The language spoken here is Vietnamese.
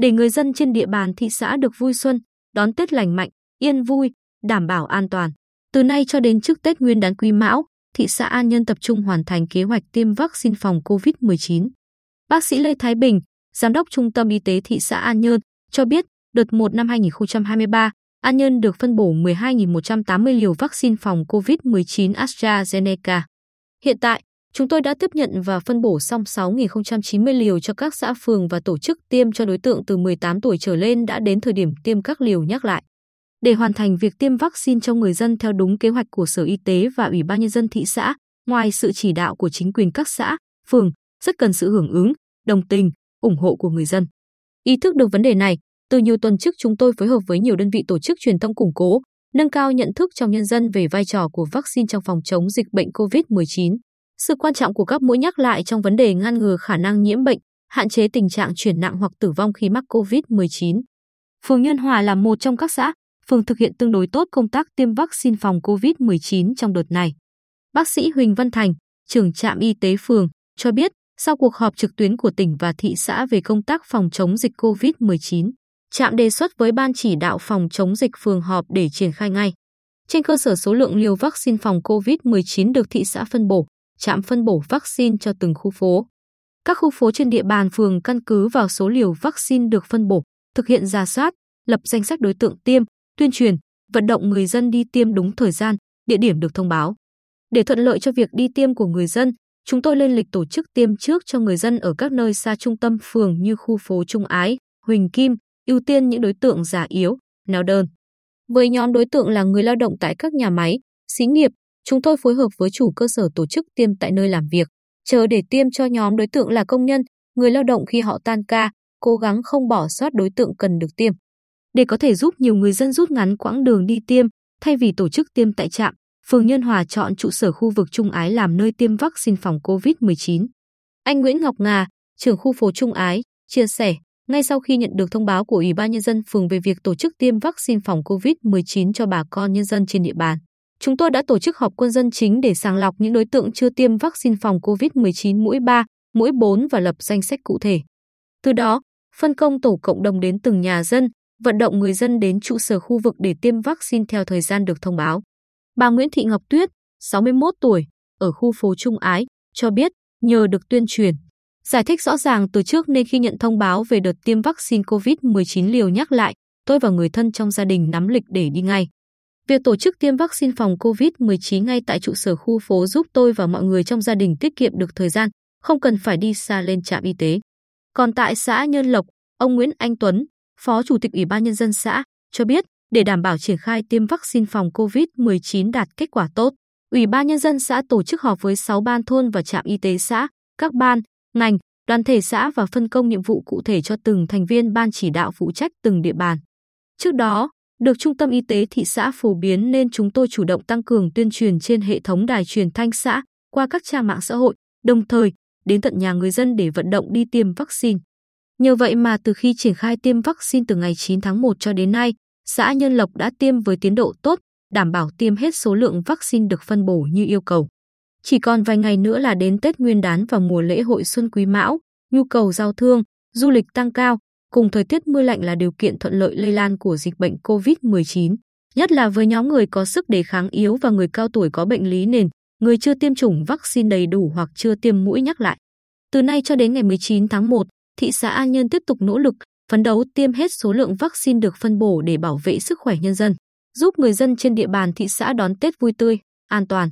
để người dân trên địa bàn thị xã được vui xuân, đón Tết lành mạnh, yên vui, đảm bảo an toàn. Từ nay cho đến trước Tết Nguyên đán Quý Mão, thị xã An Nhơn tập trung hoàn thành kế hoạch tiêm vaccine phòng COVID-19. Bác sĩ Lê Thái Bình, Giám đốc Trung tâm Y tế thị xã An Nhơn, cho biết đợt 1 năm 2023, An Nhơn được phân bổ 12.180 liều vaccine phòng COVID-19 AstraZeneca. Hiện tại, chúng tôi đã tiếp nhận và phân bổ xong 6.090 liều cho các xã phường và tổ chức tiêm cho đối tượng từ 18 tuổi trở lên đã đến thời điểm tiêm các liều nhắc lại. Để hoàn thành việc tiêm vaccine cho người dân theo đúng kế hoạch của Sở Y tế và Ủy ban Nhân dân thị xã, ngoài sự chỉ đạo của chính quyền các xã, phường, rất cần sự hưởng ứng, đồng tình, ủng hộ của người dân. Ý thức được vấn đề này, từ nhiều tuần trước chúng tôi phối hợp với nhiều đơn vị tổ chức truyền thông củng cố, nâng cao nhận thức trong nhân dân về vai trò của vaccine trong phòng chống dịch bệnh COVID-19. Sự quan trọng của các mũi nhắc lại trong vấn đề ngăn ngừa khả năng nhiễm bệnh, hạn chế tình trạng chuyển nặng hoặc tử vong khi mắc COVID-19. Phường Nhân Hòa là một trong các xã, phường thực hiện tương đối tốt công tác tiêm vaccine phòng COVID-19 trong đợt này. Bác sĩ Huỳnh Văn Thành, trưởng trạm y tế phường, cho biết sau cuộc họp trực tuyến của tỉnh và thị xã về công tác phòng chống dịch COVID-19, trạm đề xuất với ban chỉ đạo phòng chống dịch phường họp để triển khai ngay. Trên cơ sở số lượng liều vaccine phòng COVID-19 được thị xã phân bổ, trạm phân bổ vaccine cho từng khu phố. Các khu phố trên địa bàn phường căn cứ vào số liều vaccine được phân bổ, thực hiện ra soát, lập danh sách đối tượng tiêm, tuyên truyền, vận động người dân đi tiêm đúng thời gian, địa điểm được thông báo. Để thuận lợi cho việc đi tiêm của người dân, chúng tôi lên lịch tổ chức tiêm trước cho người dân ở các nơi xa trung tâm phường như khu phố Trung Ái, Huỳnh Kim, ưu tiên những đối tượng già yếu, neo đơn. Với nhóm đối tượng là người lao động tại các nhà máy, xí nghiệp, chúng tôi phối hợp với chủ cơ sở tổ chức tiêm tại nơi làm việc, chờ để tiêm cho nhóm đối tượng là công nhân, người lao động khi họ tan ca, cố gắng không bỏ sót đối tượng cần được tiêm. Để có thể giúp nhiều người dân rút ngắn quãng đường đi tiêm, thay vì tổ chức tiêm tại trạm, phường Nhân Hòa chọn trụ sở khu vực Trung Ái làm nơi tiêm vaccine phòng COVID-19. Anh Nguyễn Ngọc Ngà, trưởng khu phố Trung Ái, chia sẻ, ngay sau khi nhận được thông báo của Ủy ban Nhân dân phường về việc tổ chức tiêm vaccine phòng COVID-19 cho bà con nhân dân trên địa bàn, chúng tôi đã tổ chức họp quân dân chính để sàng lọc những đối tượng chưa tiêm vaccine phòng COVID-19 mũi 3, mũi 4 và lập danh sách cụ thể. Từ đó, phân công tổ cộng đồng đến từng nhà dân, vận động người dân đến trụ sở khu vực để tiêm vaccine theo thời gian được thông báo. Bà Nguyễn Thị Ngọc Tuyết, 61 tuổi, ở khu phố Trung Ái, cho biết nhờ được tuyên truyền, giải thích rõ ràng từ trước nên khi nhận thông báo về đợt tiêm vaccine COVID-19 liều nhắc lại, tôi và người thân trong gia đình nắm lịch để đi ngay. Việc tổ chức tiêm vaccine phòng COVID-19 ngay tại trụ sở khu phố giúp tôi và mọi người trong gia đình tiết kiệm được thời gian, không cần phải đi xa lên trạm y tế. Còn tại xã Nhân Lộc, ông Nguyễn Anh Tuấn, Phó Chủ tịch Ủy ban Nhân dân xã, cho biết để đảm bảo triển khai tiêm vaccine phòng COVID-19 đạt kết quả tốt, Ủy ban Nhân dân xã tổ chức họp với 6 ban thôn và trạm y tế xã, các ban, ngành, đoàn thể xã và phân công nhiệm vụ cụ thể cho từng thành viên ban chỉ đạo phụ trách từng địa bàn. Trước đó, được Trung tâm Y tế thị xã phổ biến nên chúng tôi chủ động tăng cường tuyên truyền trên hệ thống đài truyền thanh xã qua các trang mạng xã hội, đồng thời đến tận nhà người dân để vận động đi tiêm vaccine. Nhờ vậy mà từ khi triển khai tiêm vaccine từ ngày 9 tháng 1 cho đến nay, xã Nhân Lộc đã tiêm với tiến độ tốt, đảm bảo tiêm hết số lượng vaccine được phân bổ như yêu cầu. Chỉ còn vài ngày nữa là đến Tết Nguyên đán và mùa lễ hội Xuân Quý Mão, nhu cầu giao thương, du lịch tăng cao, cùng thời tiết mưa lạnh là điều kiện thuận lợi lây lan của dịch bệnh COVID-19, nhất là với nhóm người có sức đề kháng yếu và người cao tuổi có bệnh lý nền, người chưa tiêm chủng vaccine đầy đủ hoặc chưa tiêm mũi nhắc lại. Từ nay cho đến ngày 19 tháng 1, thị xã An Nhơn tiếp tục nỗ lực, phấn đấu tiêm hết số lượng vaccine được phân bổ để bảo vệ sức khỏe nhân dân, giúp người dân trên địa bàn thị xã đón Tết vui tươi, an toàn.